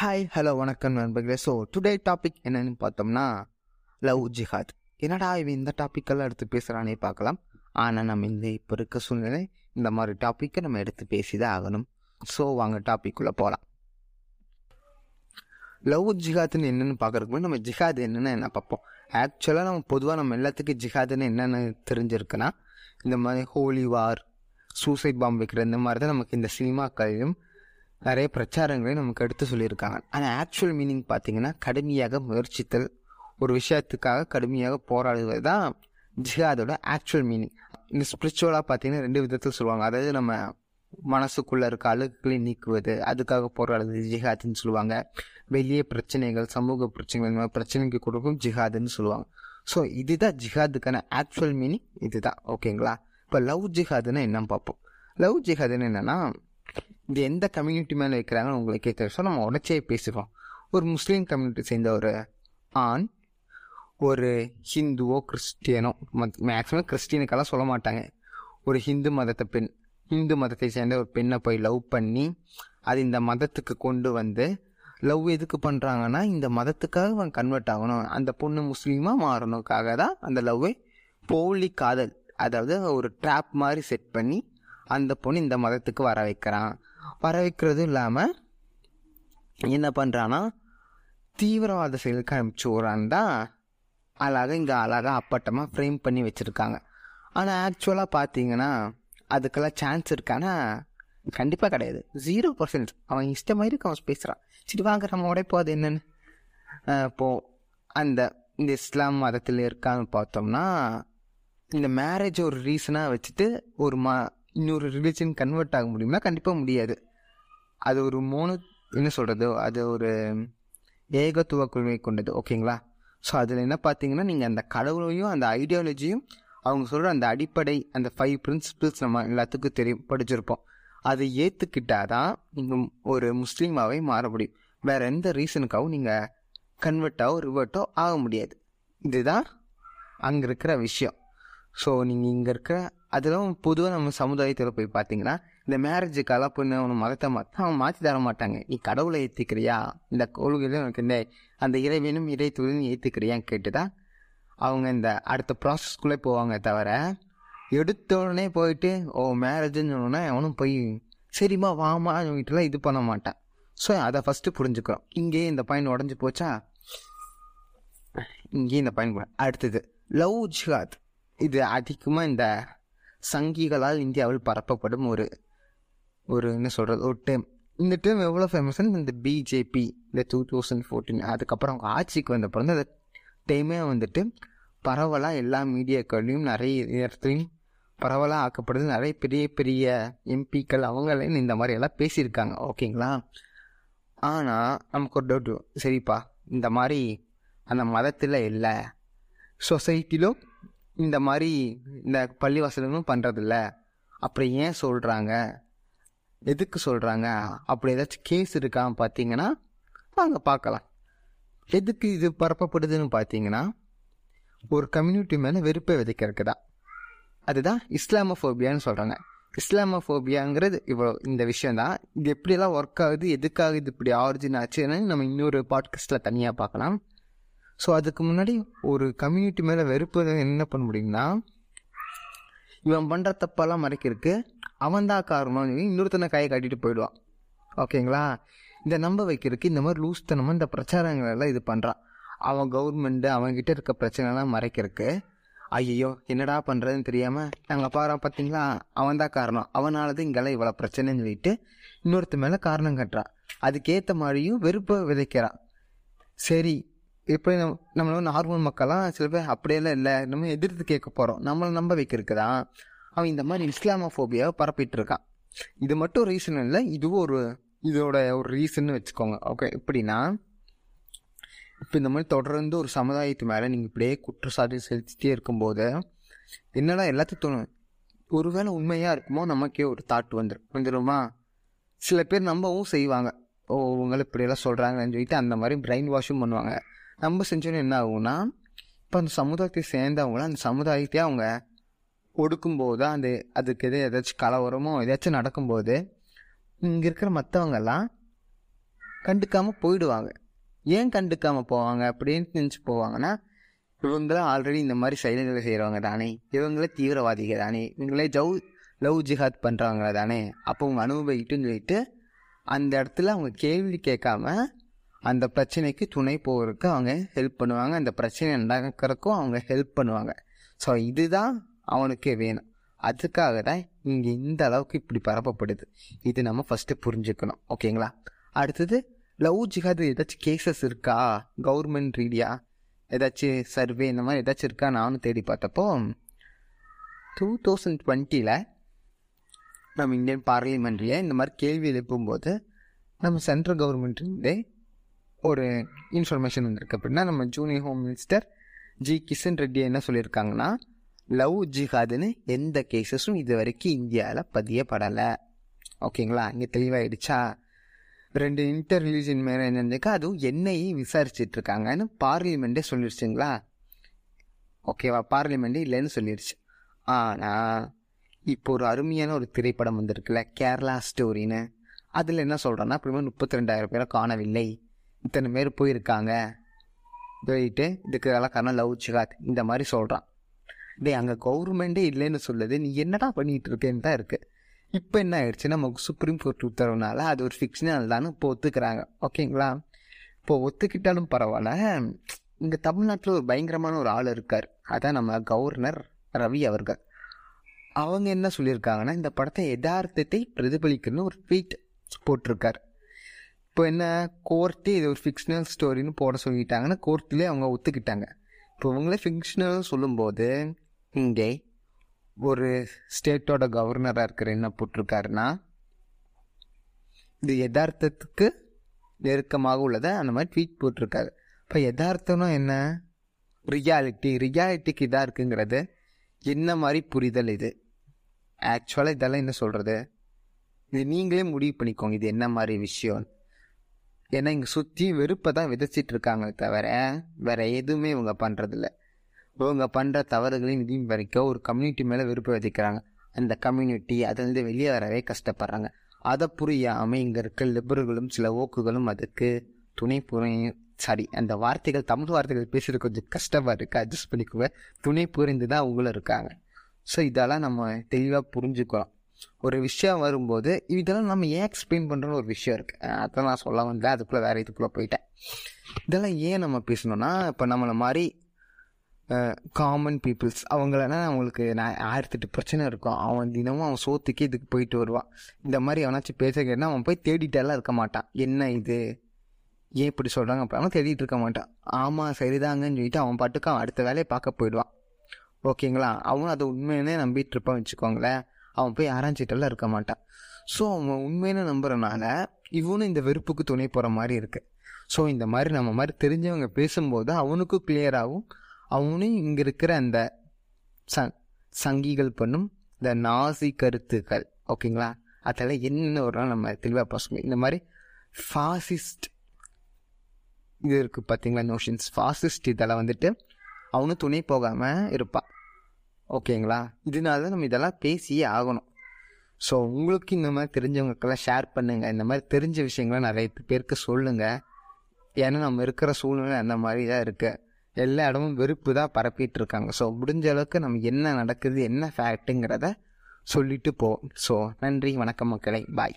Hi hello வணக்கம் நண்பர்களே. So today topic என்னன்னு பார்த்தோம்னா லவ் ஜிஹாத் என்னடா இவன் இந்த டாப்பிக்கெல்லாம் எடுத்து பேசுகிறானே பார்க்கலாம். ஆனால் நம்ம இந்த இப்போ இருக்க சூழ்நிலை இந்த மாதிரி டாப்பிக்கை நம்ம எடுத்து பேசி தான் ஆகணும். ஸோ வாங்க டாப்பிக்குள்ளே போகலாம் லவ் ஜிஹாத்னு என்னென்னு பார்க்குறதுக்கு நம்ம ஜிஹாத் என்னென்னு என்ன பார்ப்போம். ஆக்சுவலாக நம்ம பொதுவாக நம்ம எல்லாத்துக்கும் ஜிஹாதுன்னு என்னென்னு தெரிஞ்சிருக்குன்னா இந்த மாதிரி ஹோலி வார் சூசைட் பாம்பு வைக்கிற இந்த மாதிரி தான் நமக்கு இந்த சினிமாக்களையும் நிறைய பிரச்சாரங்களையும் நமக்கு எடுத்து சொல்லியிருக்காங்க. ஆனால் ஆக்சுவல் மீனிங் பார்த்தீங்கன்னா கடுமையாக முயற்சித்தல் ஒரு விஷயத்துக்காக கடுமையாக போராடுவது தான் ஜிஹாதோட ஆக்சுவல் மீனிங் இந்த ஸ்பிரிச்சுவலாக பார்த்தீங்கன்னா ரெண்டு விதத்தில் சொல்லுவாங்க. அதாவது நம்ம மனசுக்குள்ளே இருக்க அழுக்குகளை நீக்குவது அதுக்காக போராடுறது ஜிஹாதுன்னு சொல்லுவாங்க. வெளியே பிரச்சனைகள் சமூக பிரச்சனைகள் இந்த மாதிரி பிரச்சனைக்கு கொடுக்கும் ஜிஹாதுன்னு சொல்லுவாங்க. ஸோ இதுதான் ஜிஹாதுக்கான ஆக்சுவல் மீனிங் இதுதான். ஓகேங்களா இப்போ லவ் ஜிஹாதுன்னு என்னன்னு பார்ப்போம். லவ் ஜிஹாதுன்னு என்னென்னா இது எந்த கம்யூனிட்டி மேலே வைக்கிறாங்கன்னு உங்களுக்கு தெரியும். ஸோ நம்ம உடச்சே பேசுகிறோம் ஒரு முஸ்லீம் கம்யூனிட்டி சேர்ந்த ஒரு ஆண் ஒரு ஹிந்துவோ கிறிஸ்டியனோ மேக்ஸிமம் கிறிஸ்டியனுக்கெல்லாம் சொல்ல மாட்டாங்க. ஒரு ஹிந்து மதத்தை பெண் ஹிந்து மதத்தை சேர்ந்த ஒரு பெண்ணை போய் லவ் பண்ணி அது இந்த மதத்துக்கு கொண்டு வந்து லவ் எதுக்கு பண்ணுறாங்கன்னா இந்த மதத்துக்காக அவன் கன்வெர்ட் ஆகணும். அந்த பொண்ணு முஸ்லீமாக மாறணுக்காக தான் அந்த லவ்வை போலி காதல் அதாவது ஒரு ட்ராப் மாதிரி செட் பண்ணி அந்த பொண்ணு இந்த மதத்துக்கு வர வைக்கிறான். வர வைக்கிறதும் இல்லாமல் என்ன பண்ணுறான்னா தீவிரவாத செயலுக்கு அனுப்பிச்சு விட்றான் தான் அழகாக இங்கே அழகாக அப்பட்டமாக ஃப்ரேம் பண்ணி வச்சுருக்காங்க. ஆனால் ஆக்சுவலாக பார்த்தீங்கன்னா அதுக்கெல்லாம் சான்ஸ் இருக்கானா கண்டிப்பாக கிடையாது. ஜீரோ பர்சன்ட் அவன் இஷ்டம் மாதிரி அவன் பேசுகிறான் சரி வாங்க நம்ம உடைப்போ அது என்னென்னு. இப்போது அந்த இந்த இஸ்லாம் மதத்தில் இருக்கான்னு பார்த்தோம்னா இந்த மேரேஜ் ஒரு ரீசனாக வச்சுட்டு ஒரு மா இன்னொரு ரிலீஜன் கன்வெர்ட் ஆக முடியும்னா கண்டிப்பாக முடியாது. அது ஒரு மோனு என்ன சொல்கிறது அது ஒரு ஏகத்துவ கொள்கை கொண்டது. ஓகேங்களா? ஸோ அதில் என்ன பார்த்தீங்கன்னா நீங்கள் அந்த கடவுளையும் அந்த ஐடியாலஜியும் அவங்க சொல்கிற அந்த அடிப்படை அந்த ஃபைவ் பிரின்சிபிள்ஸ் நம்ம எல்லாத்துக்கும் தெரியும் படிச்சிருப்போம். அதை ஏற்றுக்கிட்டாதான் நீங்கள் ஒரு முஸ்லீமாகவே மாற முடியும். வேறு எந்த ரீசனுக்காகவும் நீங்கள் கன்வெர்ட்டாவோ ரிவர்ட்டோ ஆக முடியாது. இதுதான் அங்கே இருக்கிற விஷயம். ஸோ நீங்கள் இங்கே இருக்கிற அதெல்லாம் பொதுவாக நம்ம சமுதாயத்தில் போய் பார்த்தீங்கன்னா இந்த மேரேஜுக்கெல்லாம் பொண்ணு அவனை மதத்தை மாற்ற அவன் மாற்றி தர மாட்டாங்க. நீ கடவுளை ஏற்றுக்கிறியா இந்த கொள்கையில் உனக்கு இந்த அந்த இறைவனும் இறை தொழிலும் ஏற்றுக்கிறியான்னு கேட்டு தான் அவங்க இந்த அடுத்த ப்ராசஸ்க்குள்ளே போவாங்க தவிர எடுத்த உடனே போயிட்டு ஓ மேரேஜ்னு சொன்னோன்னா அவனும் போய் சரிம்மா வாமா வீட்டுலாம் இது பண்ண மாட்டான். ஸோ அதை ஃபஸ்ட்டு புரிஞ்சுக்கிறோம். இங்கேயே இந்த பையன் உடஞ்சி போச்சா? இங்கேயே இந்த பாயிண்ட் அடுத்தது லவ் ஜிஹாத். இது அதிகமாக இந்த சங்கிகளால் இந்தியாவில் பரப்பப்படும் ஒரு ஒரு என்ன சொல்கிறது ஒரு டேம் இந்த டேம் எவ்வளோ ஃபேமஸ்ன்னு இந்த பிஜேபி இந்த டூ தௌசண்ட் ஃபோர்டீன் அதுக்கப்புறம் அவங்க ஆட்சிக்கு வந்த பிறந்த அந்த டைமே வந்துட்டு பரவலாக எல்லா மீடியாக்கள்லையும் நிறைய இடத்துலையும் பரவலாக ஆக்கப்படுது. நிறைய பெரிய பெரிய எம்பிக்கள் அவங்களையும் இந்த மாதிரி எல்லாம் பேசியிருக்காங்க. ஓகேங்களா ஆனால் நமக்கு ஒரு டவுட் சரிப்பா இந்த மாதிரி அந்த மதத்தில் இல்லை. சொசைட்டிலும் இந்த மாதிரி இந்த பள்ளிவாசலும் பண்ணுறதில்ல அப்புறம் ஏன் சொல்கிறாங்க எதுக்கு சொல்கிறாங்க அப்படி ஏதாச்சும் கேஸ் இருக்கான்னு பார்த்தீங்கன்னா வாங்க பார்க்கலாம் எதுக்கு இது பரப்பப்படுதுன்னு பார்த்தீங்கன்னா ஒரு கம்யூனிட்டி மேலே வெறுப்பை விதைக்கிறதுக்கு தான் அதுதான் இஸ்லாமோஃபோபியான்னு சொல்கிறாங்க இஸ்லாமோஃபோபியாங்கிறது இவ்வளோ இந்த விஷயம் தான் இது எப்படியெல்லாம் ஒர்க் ஆகுது எதுக்காக இது இப்படி ஆரிஜின் ஆச்சுன்னு நம்ம இன்னொரு பாட்காஸ்ட்டில் தனியாக பார்க்கலாம் ஸோ அதுக்கு முன்னாடி ஒரு கம்யூனிட்டி மேலே வெறுப்பு என்ன பண்ண முடியும்னா இவன் பண்ணுற தப்பெல்லாம் மறைக்கிறதுக்கு அவன் தான் காரணம். இன்னொருத்தனை கையை காட்டிட்டு போயிடுவான். ஓகேங்களா இந்த நம்ப வைக்கிறதுக்கு இந்த மாதிரி லூஸ்தனமாக இந்த பிரச்சாரங்கள் எல்லாம் இது பண்ணுறான் அவன் கவர்மெண்ட்டு அவன்கிட்ட இருக்க பிரச்சனைலாம் மறைக்கிறதுக்கு ஐயோ என்னடா பண்ணுறதுன்னு தெரியாமல் நாங்கள் பாரு பார்த்தீங்களா அவன் தான் காரணம். அவனால தான் இங்கெல்லாம் இவ்வளோ பிரச்சனைன்னு சொல்லிட்டு இன்னொருத்த மேலே காரணம் கட்டுறான். அதுக்கேற்ற மாதிரியும் வெறுப்பை விதைக்கிறான். சரி எப்படி நம்ம நம்மள நார்மல் மக்கள்லாம் சில பேர் அப்படியெல்லாம் இல்லை. நம்ம எதிர்த்து கேட்க போகிறோம் நம்மளை நம்ப வைக்கிறதுக்கு தான் அவன் இந்த மாதிரி இஸ்லாமோஃபோபியாவை பரப்பிட்டு இருக்கான் இது மட்டும் ரீசன் இல்லை. இதுவும் ஒரு இதோட ஒரு ரீசன் வச்சுக்கோங்க. ஓகே எப்படின்னா இப்போ இந்த மாதிரி தொடர்ந்து ஒரு சமுதாயத்து மேலே நீங்கள் இப்படியே குற்றச்சாட்டு செலுத்திட்டே இருக்கும்போது என்னடா எல்லாத்தையும் தோணும்? ஒருவேளை உண்மையாக இருக்குமோ? நமக்கே ஒரு தாட் வந்துடும் வந்துடுமா சில பேர் நம்பவும் செய்வாங்க. ஓ இவங்களை இப்படியெல்லாம் சொல்கிறாங்கன்னு சொல்லிட்டு அந்த மாதிரி பிரெயின் வாஷும் பண்ணுவாங்க. நம்ம செஞ்சோன்னு என்ன ஆகும்னா இப்போ அந்த சமுதாயத்தை சேர்ந்தவங்கள அந்த சமுதாயத்தையே அவங்க ஒடுக்கும்போது அந்த அதுக்கு எது ஏதாச்சும் கலவரமோ ஏதாச்சும் நடக்கும்போது இங்கே இருக்கிற மற்றவங்கெல்லாம் கண்டுக்காமல் போயிடுவாங்க. ஏன் கண்டுக்காமல் போவாங்க அப்படின்னு நினச்சி போவாங்கன்னா இவங்களாம் ஆல்ரெடி இந்த மாதிரி செயல்களை செய்கிறவங்க தானே. இவங்களே தீவிரவாதிகள் தானே. இவங்களே ஜவு லவ் ஜிஹாத் பண்ணுறவங்க தானே. அப்போ அவங்க அனுபவிக்கிட்டுன்னு சொல்லிட்டு அந்த இடத்துல அவங்க கேள்வி கேட்காம அந்த பிரச்சனைக்கு துணை போகிறதுக்கு அவங்க ஹெல்ப் பண்ணுவாங்க. அந்த பிரச்சனை நடக்கிறதுக்கும் அவங்க ஹெல்ப் பண்ணுவாங்க. ஸோ இதுதான் அவனுக்கு வேணும். அதுக்காக தான் இங்கே இந்த அளவுக்கு இப்படி பரப்பப்படுது. இது நம்ம ஃபஸ்ட்டு புரிஞ்சுக்கணும். ஓகேங்களா அடுத்தது லவ் ஜிஹாது ஏதாச்சும் கேசஸ் இருக்கா? கவர்மெண்ட் ரீடியா ஏதாச்சும் சர்வே இந்த மாதிரி ஏதாச்சும் இருக்கா? நானும் தேடி பார்த்தப்போ டூ தௌசண்ட் டுவெண்ட்டியில் நம்ம இந்தியன் பார்லிமெண்ட்ரியை இந்த மாதிரி கேள்வி எழுப்பும்போது நம்ம சென்ட்ரல் கவர்மெண்ட்லேருந்தே ஒரு இன்ஃபர்மேஷன் வந்திருக்கு அப்படின்னா நம்ம junior home minister G Kishan Reddy என்ன சொல்லியிருக்காங்கன்னா லவ் ஜிஹாதுன்னு எந்த கேசஸும் இது வரைக்கும் இந்தியாவில் பதியப்படலை. ஓகேங்களா? இங்கே தெளிவாயிடுச்சா? ரெண்டு இன்டர் ரிலீஜன் மேலே என்னந்துக்கா அதுவும் என்னையும் விசாரிச்சுட்டு இருக்காங்கன்னு பார்லிமெண்ட்டே சொல்லிடுச்சுங்களா ஓகேவா? பார்லிமெண்ட்டே இல்லைன்னு சொல்லிடுச்சு ஆனால் இப்போ ஒரு அருமையான ஒரு திரைப்படம் வந்திருக்குல்ல கேரளா ஸ்டோரின்னு அதில் என்ன சொல்கிறேன்னா அப்படிமா முப்பத்தி ரெண்டாயிரம் பேரை காணவில்லை. இத்தனை பேர் போயிருக்காங்க. போயிட்டு இதுக்கு எல்லாம் காரணம் லவ் சிகாத் இந்த மாதிரி சொல்கிறான் டே அங்கே கவர்மெண்ட்டே இல்லைன்னு சொல்லுது. நீ என்னடா பண்ணிகிட்டு இருக்கேன்னு தான் இருக்குது இப்போ என்ன ஆயிடுச்சு நமக்கு சுப்ரீம் கோர்ட் உத்தரவுனால அது ஒரு ஃபிக்ஷனல் தான் இப்போ ஒத்துக்கிறாங்க. ஓகேங்களா இப்போ ஒத்துக்கிட்டாலும் பரவாயில்ல. இங்கே தமிழ்நாட்டில் ஒரு பயங்கரமான ஒரு ஆள் இருக்கார். அதான் நம்ம கவர்னர் ரவி அவர்கள். அவங்க என்ன சொல்லியிருக்காங்கன்னா இந்த படத்தை யதார்த்தத்தை பிரதிபலிக்கணும்னு ஒரு ட்வீட் போட்டிருக்கார். இப்போ என்ன கோர்ட்டே இது ஒரு ஃபிக்ஷனல் ஸ்டோரின்னு போட சொல்லிட்டாங்கன்னா கோர்ட்லேயே அவங்க ஒத்துக்கிட்டாங்க. இப்போ இவங்களே ஃபிக்ஷனல் சொல்லும்போது இங்கே ஒரு ஸ்டேட்டோட கவர்னராக இருக்கிற என்ன போட்டிருக்காருன்னா இது யதார்த்தத்துக்கு நெருக்கமாக உள்ளதை அந்த மாதிரி ட்வீட் போட்டிருக்காரு. இப்போ யதார்த்தம்னா என்ன? ரியாலிட்டி ரியாலிட்டிக்கு இதாக இருக்குங்கிறது என்ன மாதிரி புரிதல் இது? ஆக்சுவலாக இதெல்லாம் என்ன சொல்கிறது இது நீங்களே முடிவு பண்ணிக்கோங்க இது என்ன மாதிரி விஷயம்? ஏன்னா இங்கே சுற்றி வெறுப்பை தான் விதைச்சிட்டு இருக்காங்களே தவிர வேற எதுவுமே இவங்க பண்ணுறதில்ல இவங்க பண்ணுற தவறுகளையும் இதையும் வரைக்கும் ஒரு கம்யூனிட்டி மேலே வெறுப்பை விதைக்கிறாங்க. அந்த கம்யூனிட்டி அதுலேருந்து வெளியே வரவே கஷ்டப்படுறாங்க. அதை புரியாமல் இங்கே இருக்க லிபர்களும் சில ஓக்குகளும் அதுக்கு துணை புரியும். சாரி அந்த வார்த்தைகள் தமிழ் வார்த்தைகள் பேசுகிறது கொஞ்சம் கஷ்டமாக இருக்குது அட்ஜஸ்ட் பண்ணிக்குவேன் துணை புரிந்து தான் அவங்களும் இருக்காங்க. ஸோ இதெல்லாம் நம்ம தெளிவாக புரிஞ்சுக்கலாம் ஒரு விஷயம் வரும்போது இதெல்லாம் நம்ம ஏன் எக்ஸ்பிளைன் பண்ணுறோன்னு ஒரு விஷயம் இருக்குது அதெல்லாம் நான் சொல்ல வந்தேன். அதுக்குள்ளே வேறு இதுக்குள்ளே போயிட்டேன். இதெல்லாம் ஏன் நம்ம பேசணும்னா இப்போ நம்மளை மாதிரி காமன் பீப்புள்ஸ் அவங்களனா அவங்களுக்கு நான் ஆயிரத்தெட்டு பிரச்சனை இருக்கும். அவன் தினமும் அவன் சோத்துக்கு இதுக்கு போயிட்டு வருவான். இந்த மாதிரி அவனாச்சும் பேச கேட்டால் அவன் போய் தேடிட்டெல்லாம் இருக்க மாட்டான். என்ன இது? ஏன் இப்படி சொல்கிறாங்க அப்படின்னா தேடிட்டு இருக்க மாட்டான். ஆமாம் சரிதாங்கன்னு சொல்லிட்டு அவன் பாட்டுக்கு அவன் அடுத்த வேலையை பார்க்க போயிடுவான். ஓகேங்களா? அவனும் அதை உண்மையானே நம்பிட்டு இருப்பான் வச்சுக்கோங்களேன். அவன் போய் ஆராய்ச்சிட்டெல்லாம் இருக்க மாட்டான். ஸோ அவன் உண்மையான நம்புறனால இவனும் இந்த வெறுப்புக்கு துணை போகிற மாதிரி இருக்கு. ஸோ இந்த மாதிரி நம்ம மாதிரி தெரிஞ்சவங்க பேசும்போது அவனுக்கும் கிளியராகவும் அவனும் இங்கே இருக்கிற அந்த ச சங்கிகள் பண்ணும் இந்த நாசி கருத்துக்கள் ஓகேங்களா அதெல்லாம் என்னென்ன ஒரு நாள் நம்ம தெளிவாக பசங்க இந்த மாதிரி ஃபாசிஸ்ட் இது இருக்குது பார்த்தீங்களா நோஷன்ஸ் ஃபாசிஸ்ட் இதெல்லாம் வந்துட்டு அவனும் துணை போகாமல் இருப்பான். ஓகேங்களா? இதனால நம்ம இதெல்லாம் பேசியே ஆகணும். ஸோ உங்களுக்கு இந்த மாதிரி தெரிஞ்சவங்களுக்கெல்லாம் ஷேர் பண்ணுங்கள் இந்த மாதிரி தெரிஞ்ச விஷயங்களை நிறைய பேருக்கு சொல்லுங்கள் ஏன்னா நம்ம இருக்கிற சூழ்நிலை அந்த மாதிரி தான் இருக்குது எல்லா இடமும் வெறுப்பு தான் பரப்பிட்டு இருக்காங்க. ஸோ முடிஞ்ச அளவுக்கு நம்ம என்ன நடக்குது என்ன ஃபேக்ட்டுங்கிறத சொல்லிட்டு போ. ஸோ நன்றி வணக்கம் மக்களை. பாய்